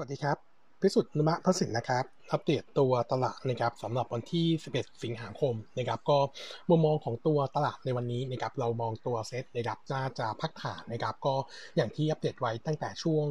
สวัสดีครับ พิสุทธิ์นุมะพระสินนะครับ อัปเดตตัวตลาดนะครับสำหรับวันที่ 11 สิงหาคมนะครับก็มุมมองของตัวตลาดในวันนี้นะครับเรามองตัวเซตนะครับน่าจะพักฐานนะครับก็อย่างที่อัปเดตไว้ตั้งแต่ช่วง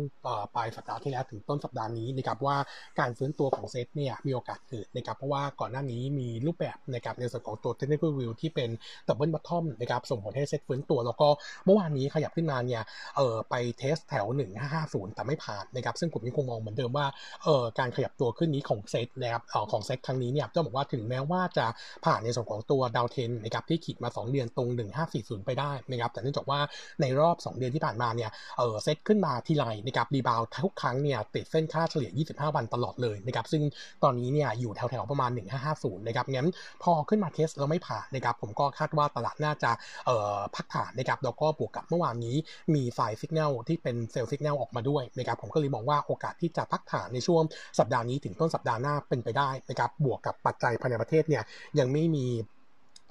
ปลายสัปดาห์ที่แล้วถึงต้นสัปดาห์นี้นะครับว่าการฟื้นตัวของเซตเนี่ยมีโอกาสเกิดนะครับเพราะว่าก่อนหน้านี้มีรูปแบบนะครับในส่วนของตัว technical view ที่เป็นดับเบิลบัตทอมนะครับส่งผลให้เซตฟื้นตัว แล้วก็เมื่อวานนี้ขยับขึ้นมาเนี่ยเออไป test แถว 1550 แต่ไม่ผ่านนะครับซึ่งผมยังคงมองเหมือนเดิมว่าเออการขยับตัวขึ้นนี้ของเซตนะครับของเซตครั้งนี้เนี่ยต้องบอกว่าถึงแม้ว่าจะผ่านในส่วนของตัวดาวเทนนะครับที่ขีดมา 2 เดือนตรง 1540 ไปได้นะครับแต่เนื่องจากว่าในรอบ 2 เดือนที่ผ่านมาเนี่ยเออเซตขึ้นมาทีไรนะครับ rebound ทุกครั้งเนี่ยติดเส้นค่าเฉลี่ย 25 วันตลอดเลยนะครับซึ่งตอนนี้เนี่ยอยู่แถวๆประมาณ 1550 นะครับงั้นพอขึ้นมา test แล้วไม่ผ่านนะครับผมก็คาดว่าตลาดน่าจะเออพักฐานนะครับแล้วก็บวกกับเมื่อวานนี้มีไฟสัญญาณที่เป็น sell สัญญาณออกมาด้วยนะครับผมก็เลยมองว่าโอกาสที่จะพักฐานในช่วงสัปดาห์นี้ถึงต้นสัปดาห์หน้าเป็นไปได้นะครับบวกกับปัจจัยภายในประเทศเนี่ยยังไม่มี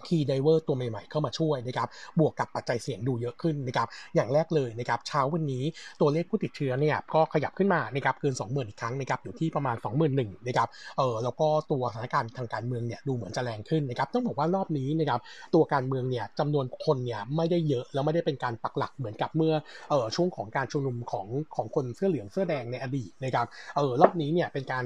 key driver ตัวใหม่ๆเข้ามาช่วยนะครับบวกกับปัจจัยเสี่ยงดูเยอะขึ้นนะครับอย่างแรกเลยนะครับเช้าวันนี้ตัวเลขผู้ติดเชื้อเนี่ยก็ขยับขึ้นมานะครับเกิน 20,000 อีกครั้งนะครับอยู่ที่ประมาณ 21,000นะครับเออแล้วก็ตัวสถานการณ์ทางการเมืองเนี่ยดูเหมือนจะแรงขึ้นนะครับต้องบอกว่ารอบนี้นะครับตัวการเมืองเนี่ยจำนวนคนเนี่ยไม่ได้เยอะแล้วไม่ได้เป็นการปักหลักเหมือนกับเมื่อเออช่วงของการชุมนุมของของคนเสื้อเหลืองเสื้อแดงในอดีตนะครับเออรอบนี้เนี่ยเป็นการ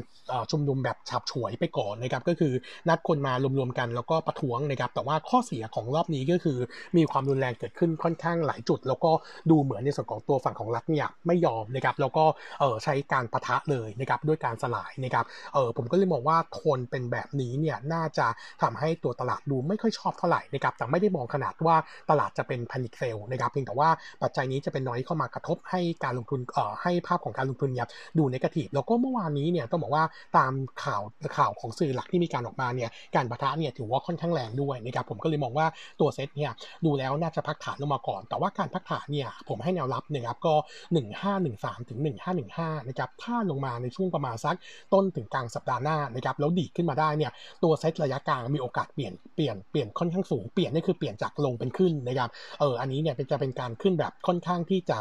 ชุมนุมแบบฉับฉวยไปก่อนนะครับก็คือนัดคนมารวมๆกันแล้วก็ประท้วงนะครับแต่ว่าข้อเสียของรอบนี้ก็คือ มีความรุนแรงเกิดขึ้นค่อนข้างหลายจุด แล้วก็ดูเหมือนในส่วนของตัวฝั่งของรัฐเนี่ยไม่ยอมนะครับแล้วก็เออใช้การประทะเลยนะครับด้วยการสลายนะครับเออผมก็เลยมองว่าโทนเป็นแบบนี้เนี่ยน่าจะทำให้ตัวตลาดดูไม่ค่อยชอบเท่าไหร่นะครับแต่ไม่ได้มองขนาดว่าตลาดจะเป็นพนิคเซลนะครับเพียงแต่ว่าปัจจัยนี้จะเป็นน้อยเข้ามากระทบให้การลงทุนเอ่อให้ภาพของการลงทุนเนี่ยดูในกาทีฟแล้วก็เมื่อวานนี้เนี่ยต้องบอกว่าตามข่าวข่าวของสื่อหลักที่มีการออกมาเนี่ยการประทะเนี่ยถือว่าค่อนข้างแรงด้วยนะครับผมก็เลยมองว่าตัวเซตเนี่ยดูแล้วน่าจะพักฐานลงมาก่อน แต่ว่าการพักฐานเนี่ยผมให้แนวรับนะครับก็ 1513ถึง1515นะครับถ้าลงมาในช่วงประมาณสักต้นถึงกลางสัปดาห์หน้านะครับแล้วดีขึ้นมาได้เนี่ยตัวเซตระยะกลางมีโอกาสเปลี่ยนเปลี่ยนเปลี่ยนค่อนข้างสูงเปลี่ยนนี่คือเปลี่ยนจากลงเป็นขึ้นนะครับเอออันนี้เนี่ยจะเป็นการขึ้นแบบค่อนข้างที่จะ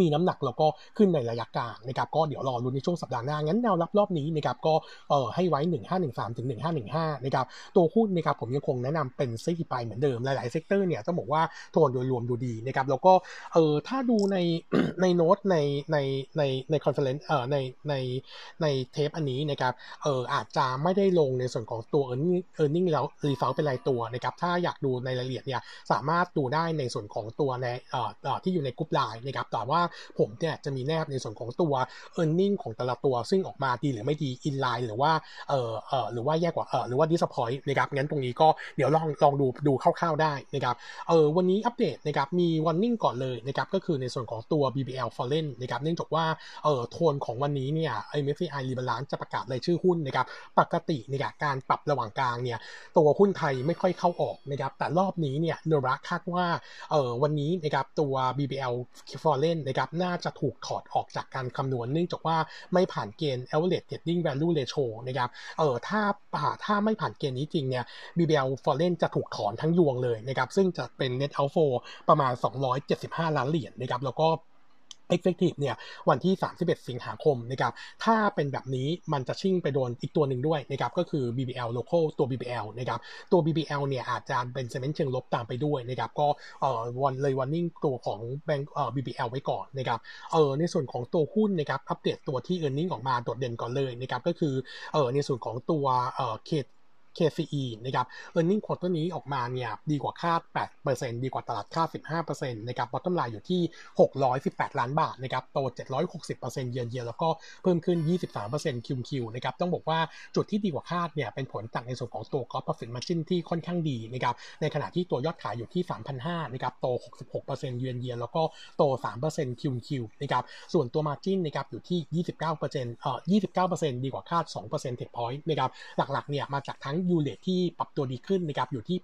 มีน้ำหนักแล้วก็ขึ้นในระยะกลางนะครับก็เดี๋ยวรอลุ้นในช่วงสัปดาห์หน้า งั้นแนวรับรอบนี้นะครับก็เอ่อให้ไว้ 1513ถึง1515นะครับตัวหุ้นนะครับผมยังคงแนะนำเป็นซีไปเหมือนเดิมหลายๆ sector เนี่ยต้องบอกว่าโทนโดยรวมดูดีนะครับแล้วก็เออถ้าดูในในโน้ตในในในใน conference เอ่อในในในเทปอันนี้นะครับเอออาจจะไม่ได้ลงในส่วนของตัว earning earning แล้วรีเฟาวเป็นรายตัวนะครับถ้าอยากดูในรายละเอียดเนี่ยสามารถดูได้ในส่วนของตัวในเอ่อที่อยู่ในกลุ่มไลน์นะครับแต่ว่าผมเนี่ยจะมีแนบในส่วนของตัว e a r n i n g ของแต่ละตัว ซึ่งออกมาดีหรือไม่ดี in line หรือว่าเอ่อเอ่อหรือว่าแย่กว่าเอ่อหรือว่า disappoint นะครับงั้นตรงนี้ก็เดี๋ยวลองลองดูดูคร่าวๆได้นะครับเออวันนี้อัปเดตนะครับมี warning ก่อนเลยนะครับก็คือในส่วนของตัว BBL Fallen นะครับเนื่องจากว่าเออโทนของวันนี้เนี่ย MSCI Rebalance จะประกาศรายชื่อหุ้นนะครับปกติเนี่ยการปรับระหว่างกลางเนี่ยตัวหุ้นไทยไม่ค่อยเข้าออกนะครับแต่รอบนี้เนี่ยโนราคาดว่าเออวันนี้นะครับตัว BBL Fallen นะครับน่าจะถูกถอดออกจากการคำนวณ เนื่องจากว่าไม่ผ่านเกณฑ์ average trading value ratio นะครับเออถ้าป่าถ้าไม่ผ่านเกณฑ์นี้จริงเนี่ย BBL Foreign จะถูกถอนทั้งยวงเลยนะครับซึ่งจะเป็น net outflow ประมาณ 275 ล้านเหรียญนนะครับแล้วก็ effective เนี่ยวันที่ 31 สิงหาคมนะครับถ้าเป็นแบบนี้มันจะชิ่งไปโดนอีกตัวหนึ่งด้วยนะครับก็คือ BBL local ตัว BBL นะครับตัว BBL เนี่ยอาจจะเป็นเซมเมนต์เชิงลบตามไปด้วยนะครับก็เอ่อวันเลยวันนิ่งตัวของแบงก์เอ่อ BBL ไว้ก่อนนะครับเออในส่วนของตัวหุ้นนะครับอัปเดตตัวที่ e a r n i n g ออกมาโดดเด่นก่อนเลยนะครับก็คือเออในส่วนของตัวเอ่อเค KCE นะครับ earning quarter นี้ออกมาเนี่ยดีกว่าคาด 8%ดีกว่าตลาดคาด 15%นะครับ bottom line อยู่ที่ 618 ล้านบาทนะครับโต 760%เยือนเยียแล้วก็เพิ่มขึ้น 23% QQ นะครับ ต้องบอกว่าจุดที่ดีกว่าคาดเนี่ยเป็นผลจากในส่วนของตัว cost profit margin ที่ค่อนข้างดีนะครับ ในขณะที่ตัวยอดขายอยู่ที่ 3,500นะครับ โต 66%เยือนเยียแล้วก็โต 3% QQ นะครับ ส่วนตัว margin นะครับอยู่ที่ 29%เอ่อ 29%ดีกว่าคาด2% take point นะครับ หลักๆ เนี่ยมาจากทั้ง U-rate ที่ปรับตัวดีขึ้นนะครับอยู่ที่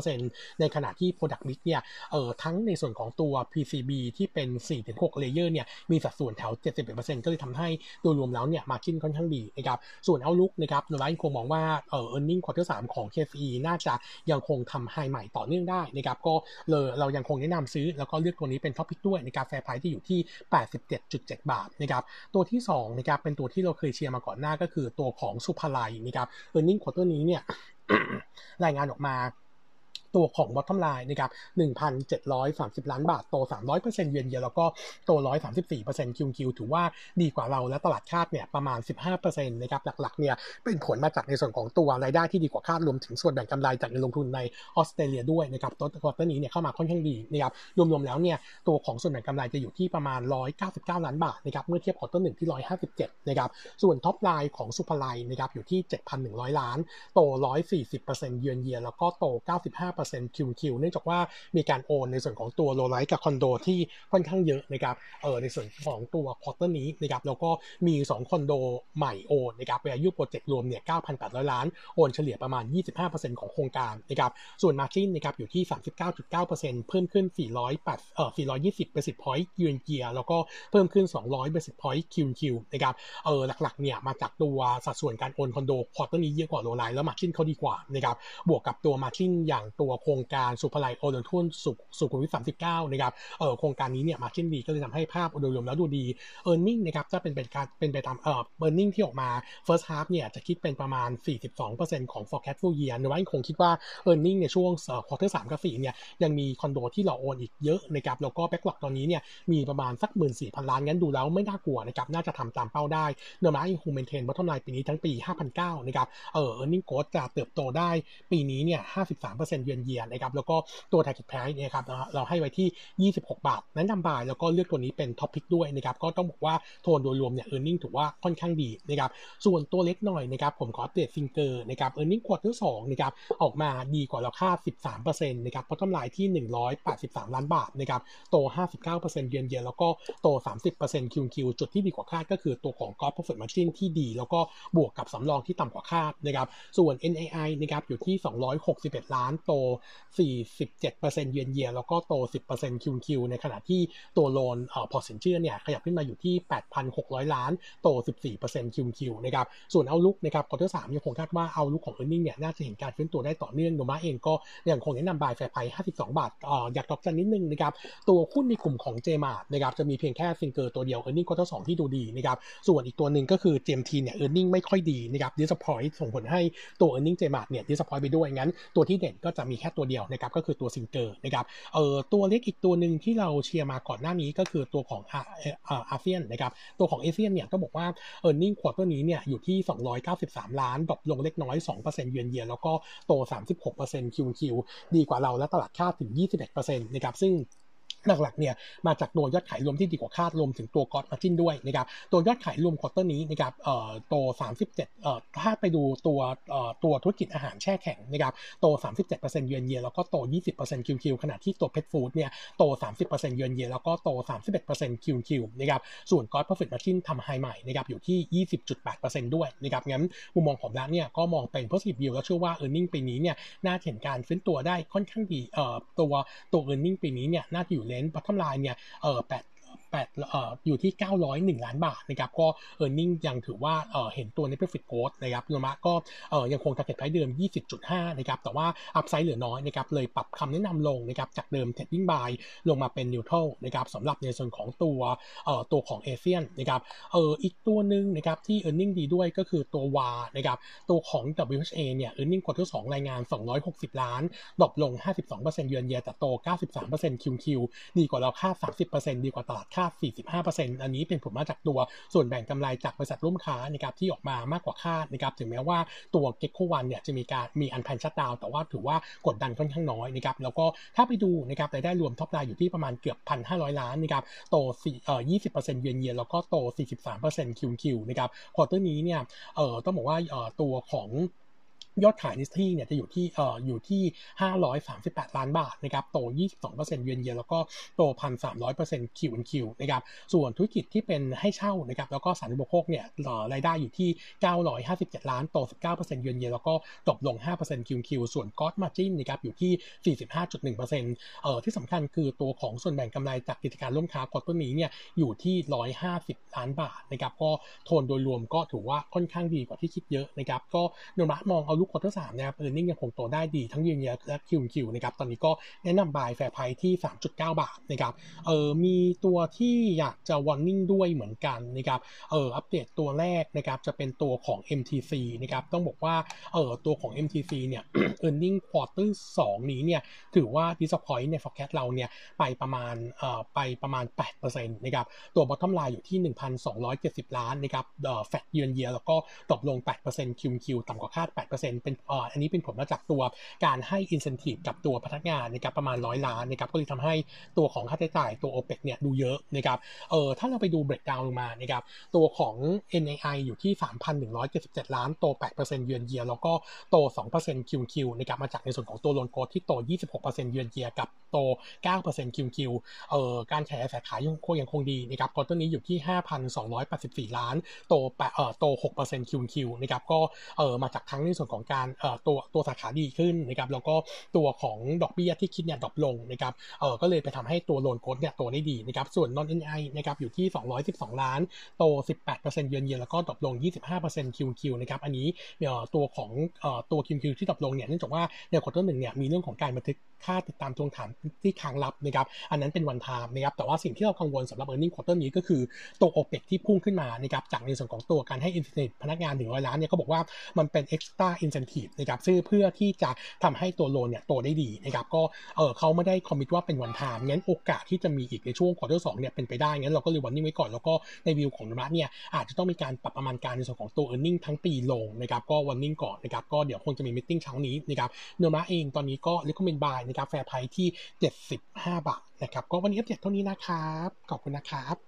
82%ในขณะที่ Product Mix เนี่ยเอ่อทั้งในส่วนของตัว PCB ที่เป็น 4-6 layer เนี่ยมีสัดส่วนแถว 71%ก็เลยทำให้โดยรวมแล้วเนี่ย margin ค่อนข้างดีนะครับส่วน outlook นะครับโดยเรายังคงมองว่าเอ่อ earning quarter 3 ของ KCE น่าจะยังคงทำ high ใหม่ต่อเนื่องได้นะครับก็เลยเรายังคงแนะนำซื้อ แล้วก็เลือกตัวนี้เป็น top pick ด้วยนะครับ fair price ที่อยู่ที่ 87.7 บาทนะครับตัวที่2นะครับเป็นตัวที่เราเคยเชียร์มาก่อนหน้าก็คือตัวของศุภาลัยนะครับ earning quarter นี้เนี่ยรายงานออกมา ตัวของ bottom line นะครับ1,730 ล้านบาท โต 300%เยือนเยียแล้วก็โต 134% QQ ถือว่าดีกว่าเราและตลาดคาดเนี่ยประมาณ 15%นะครับหลักๆเนี่ยเป็นผลมาจากในส่วนของตัวรายได้ที่ดีกว่าคาดรวมถึงส่วนแบ่งกำไรจากเงินลงทุนในออสเตรเลียด้วยนะครับตัว quarter นี้เนี่ยเข้ามาค่อนข้างดีนะครับรวมๆแล้วเนี่ยตัวของส่วนแบ่งกำไรจะอยู่ที่ประมาณ 199 ล้านบาทนะครับเมื่อเทียบ quarter หนึ่งที่ 157นะครับส่วน top line ของศุภาลัยนะครับอยู่ที่ 7,100 ล้าน โต 140%เยือนเยียแล้วก็โต 95% QQ เนื่องจากว่ามีการโอนในส่วนของตัว low-rise กับคอนโดที่ค่อนข้างเยอะนะครับเออในส่วนของตัว quarter นี้นะครับแล้วก็มี 2 คอนโดใหม่โอนนะครับเป็น value project รวมเนี่ย 9,800 ล้าน โอนเฉลี่ยประมาณ 25%ของโครงการนะครับส่วน margin นะครับอยู่ที่ 39.9%เพิ่มขึ้น 408เอ่อ420 basis point ยืนเกียร์แล้วก็เพิ่มขึ้น 200 basis point QQ นะครับเออหลักๆเนี่ยมาจากตัวสัดส่วนการโอนคอนโด quarter นี้เยอะกว่า low-rise แล้ว margin เขาดีกว่านะครับบวกกับตัว margin อย่างตัวโครงการศุภาลัย โอเรียนทัล สุสุขุมวิท39นะครับเออโครงการนี้เนี่ย margin ดีก็เลยทำให้ภาพโดยรวมแล้วดูดีเออร์เน็งนะครับจะเป็นเป็นการเป็นไปตามเออเออร์เน็งที่ออกมา first half เนี่ยจะคิดเป็นประมาณ 42%ของ forecast full year ในว่าคงคิดว่า e a r n i n g ในช่วงเออ quarter 3กับ4เนี่ยยังมีคอนโดที่เราโอนอีกเยอะนะครับแล้วก็ backlog ตอนนี้เนี่ยมีประมาณสัก14,000ล้านงั้นดูแล้วไม่น่ากลัวนะครับน่าจะทำตามเป้าได้เนื้อไม้ยังคงเมนเทนบอททอมไลน์ปีนี้ทั้งปี5,900นะครับเออ earning growth จะเติบโตได้ปีนี้เนี่ย 53%เยือนเยียนะครับแล้วก็ตัว target price เนี่ยครับเราให้ไว้ที่ 26 บาทแนะนำ Buy แล้วก็เลือกตัวนี้เป็น top pick ด้วยนะครับก็ต้องบอกว่าโทนโดยรวมเนี่ย e a r n i n g ถือว่าค่อนข้างดีนะครับส่วนตัวเล็กหน่อยนะครับผมขออัปเดตฟิงเกอร์นะครับ e a r n i n g ควอเตอร์2นะครับออกมาดีกว่าเราคาด 13%นะครับเพราะกำไรที่ 183 ล้านบาทนะครับโต 59%เยือนเยียแล้วก็โต 30% QQ จุดที่ดีกว่าคาดก็คือตัวของ Gross Profit Margin ที่ดี แล้วก็บวกกับสำรองที่ต่ำกว่าคาดนะครับส่วน NII นะครับอยู่ที่ 261 ล้านโต47%เยือนเยียแล้วก็โต 10% QQ ในขณะที่ตัว loan เอ่อพอร์ตสินเชื่อเนี่ยขยับขึ้นมาอยู่ที่ 8,600 ล้าน โต 14% QQ นะครับส่วน outlook นะครับ quarter สามยังคงคาดว่า outlook ของ e a r n i n g เนี่ยน่าจะเห็นการฟื้นตัวได้ต่อเนื่องโนมูระเองก็ยังคงแนะนำ Buy fair price 52 บาทเอ่ออยากตอบจันนิดนึงนะครับตัวหุ้นในกลุ่มของ j m a r นะครับจะมีเพียงแค่ซิงเกอร์ตัวเดียว e a r n i n g ควอเตอร์สที่ดูดีนะครับส่วนอีกตัวหนึ่งก็คือ JMT เนี่ย e a r n i n g ไม่ค่อยดีนะครับ disappoint ส่งผลให้ตัว e a r n i n g j m a r เนี่ย disappoint ไปด้วยงั้นตัวที่เด่นก็จะมีแค่ตัวเดียวนะครับก็คือตัวซิงเกอร์นะครับเอ่อตัวเล็กอีกตัวหนึ่งที่เราเชียร์มาก่อนหน้านี้ก็คือตัวของอาเอเชี่ยนนะครับตัวของเอเชี่ยนเนี่ยก็บอกว่า earning quarter นี้เนี่ยอยู่ที่ 293 ล้าน drop ลงเล็กน้อย 2%เยือนเยียแล้วก็โต 36% QQ ดีกว่าเราและตลาดคาดถึง 21%นะครับซึ่ง หลักๆเนี่ยมาจากตัวยอดขายรวมที่ดีกว่าคาดรวมถึงตัว gross margin ด้วยนะครับตัวยอดขายรวม quarter นี้นะครับเอ่อโต 37เอ่อถ้าไปดูตัวเอ่อตัวธุรกิจอาหารแช่แข็งนะครับโต 37%เยือนเยียแล้วก็โต 20% QQ ขณะที่ตัวเพ t ฟู้ดเนี่ยโต 30%เยือนเยียแล้วก็โต 31% QQ นะครับส่วนกอด profit margin ทำ high ใหม่นะครับอยู่ที่ 20.8%ด้วยนะครับงั้นมุมมองของเราเนี่ยก็มองเป็น positive view แล้วเชื่อว่า earning ปีนี้เนี่ยน่าเห็นการฟื้นตัวได้ค่อนข้างดีเอ่อตัวตัว earning ปีนี้เนี่ยน่าจะอยู่เลนส์ bottom line เนี่ยเออแปด แปดเอ่ออยู่ที่ 901 ล้านบาทนะครับก็เออร์เน็งยังถือว่าเออเห็นตัวใน profit growth นะครับโนมะก็เออยังคง target price เดิม 20.5 นะครับแต่ว่า upside เหลือน้อยนะครับเลยปรับคำแนะนำลงนะครับจากเดิม trading buy ลงมาเป็น neutral นะครับสำหรับในส่วนของตัวเอ่อตัวของเอเชียนนะครับเอออีกตัวหนึ่งนะครับที่ earning ดีด้วยก็คือตัววานะครับตัวของ WHA เนี่ย earning quarter 2รายงาน 260 ล้านdrop ลง 52%เยือนเยียแต่โต 93% QQ ดีกว่าเราคาด30%ดีกว่าตลาดคาด45%อันนี้เป็นผลมาจากตัวส่วนแบ่งกำไรจากบริษัทร่วมค้านะครับที่ออกมามากกว่าคาดนะครับถึงแม้ว่าตัว Gheco-One เนี่ยจะมีการมี unplanned shutdown แต่ว่าถือว่ากดดันค่อนข้างน้อยนะครับแล้วก็ถ้าไปดูนะครับรายได้รวม top line อยู่ที่ประมาณเกือบ1,500ล้านนะครับโต4เอ่อ20%เยือนเยียแล้วก็โต 43% QQ นะครับ quarter นี้เนี่ยเอ่อต้องบอกว่าเอ่อตัวของ ยอดขายนิสที่เนี่ยจะอยู่ที่เอ่ออยู่ที่ 538 ล้านบาทนะครับโต 22%เยือนเยียแล้วก็โต 1,300% QQ นะครับส่วนธุรกิจที่เป็นให้เช่านะครับแล้วก็สาธารณูปโภคเนี่ยรายได้อยู่ที่ 957 ล้านโต 19%เยือนเยียแล้วก็ตกลง 5% QQ ส่วน gross margin นะครับอยู่ที่ 45.1%เอ่อที่สำคัญคือตัวของส่วนแบ่งกำไรจากกิจการร่วมค้า quarter นี้เนี่ยอยู่ที่ 150 ล้านบาทนะครับก็โทนโดยรวมก็ถือว่าค่อนข้างดีกว่าที่คิดเยอะนะครับก็โนมูระมองเอาลูกควอเตอร์สามนะครับ earning ยังคงโตได้ดีทั้ง year on year และ QQ นะครับตอนนี้ก็แนะนำ Buy fair price ที่ 3.9 บาทนะครับเออมีตัวที่อยากจะ warning ด้วยเหมือนกันนะครับเอออัปเดตตัวแรกนะครับจะเป็นตัวของ MTC นะครับต้องบอกว่าเออตัวของ MTC เนี่ย e a r n i n g quarter 2 นี้เนี่ยถือว่า disappoint ใน forecast เราเนี่ยไปประมาณเอ่อไปประมาณ8%นะครับตัว bottom line อยู่ที่ 1,270 ล้านนะครับเอ่อ fat year year แล้วก็ตกลง 8% Q Q ต่ำกว่าคาด 8%เป็นอ่ออันนี้เป็นผลมาจากตัวการให้ incentive กับตัวพนักงานนะครับประมาณร้อยล้านนะครับก็เลยทำให้ตัวของค่าใช้จ่ายตัว OPEX เนี่ยดูเยอะนะครับเออถ้าเราไปดู breakdown ลงมานะครับตัวของ NAI อยู่ที่ 3,177 ล้านโต 8%เยือนเยียแล้วก็โต2% Q Q นะครับมาจากในส่วนของตัวโลนโกที่โต 26%เยือนเยียกับโต9% Q Q เอ่อการขยายสาขายังคงยังคงดีนะครับ quarter นี้อยู่ที่ 5,284 ล้าน โตแปเอ่อโต6% Q Q นะครับก็เอ่อมาจากทั้งในส่วนของการเอ่อตัวตัวสาขาดีขึ้นนะครับแล้วก็ตัวของดอกเบี้ยที่คิดเนี่ยดรอปลงนะครับเอ่อก็เลยไปทำให้ตัว loan growth เนี่ยโตได้ดีนะครับส่วน non NI นะครับอยู่ที่ 212 ล้าน โต 18%เยือนเยียแล้วก็ drop ลง 25% Q Q นะครับอันนี้เอ่อตัวของเอ่อตัว Q Q ที่ drop ลงเนี่ยเนื่องจากว่าใน quarter หนึ่งเนี่ยมีเรื่องของการบันทึกค่าติดตามทวงถามที่ค้างรับนะครับอันนั้นเป็น one time นะครับแต่ว่าสิ่งที่เรากังวลสำหรับ e a r n i n g quarter นี้ก็คือตัว OPEX ที่พุ่งขึ้นมานะครับจากในส่วนของตัวการให้ incentive พนักงานถึงร้อยล้านเนี่ยเขาบอกว่ามันเป็น extra incentive นะครับซึ่งเพื่อที่จะทำให้ตัว loan เนี่ยโตได้ดีนะครับก็เออเขาไม่ได้ commit ว่าเป็น one time งั้นโอกาสที่จะมีอีกในช่วง quarter สองเนี่ยเป็นไปได้งั้นเราก็เลยวันนี้ไว้ก่อนแล้วก็ในวิวของนรัฐเนี่ยอาจจะต้องมีการปรับประมาณการในส่วนของตัว e a r n i n g ทั้งปีลงนะครับก็ warning ก่อนนะครับก็เดี๋ยวคงจะมี meeting เช้านี้นะครับเนร์มาเองตอนนี้ก็ recommend buy นะครับ fair price ที่75 บาทนะครับ ก็วันนี้อัปเดตเท่านี้นะครับ ขอบคุณนะครับ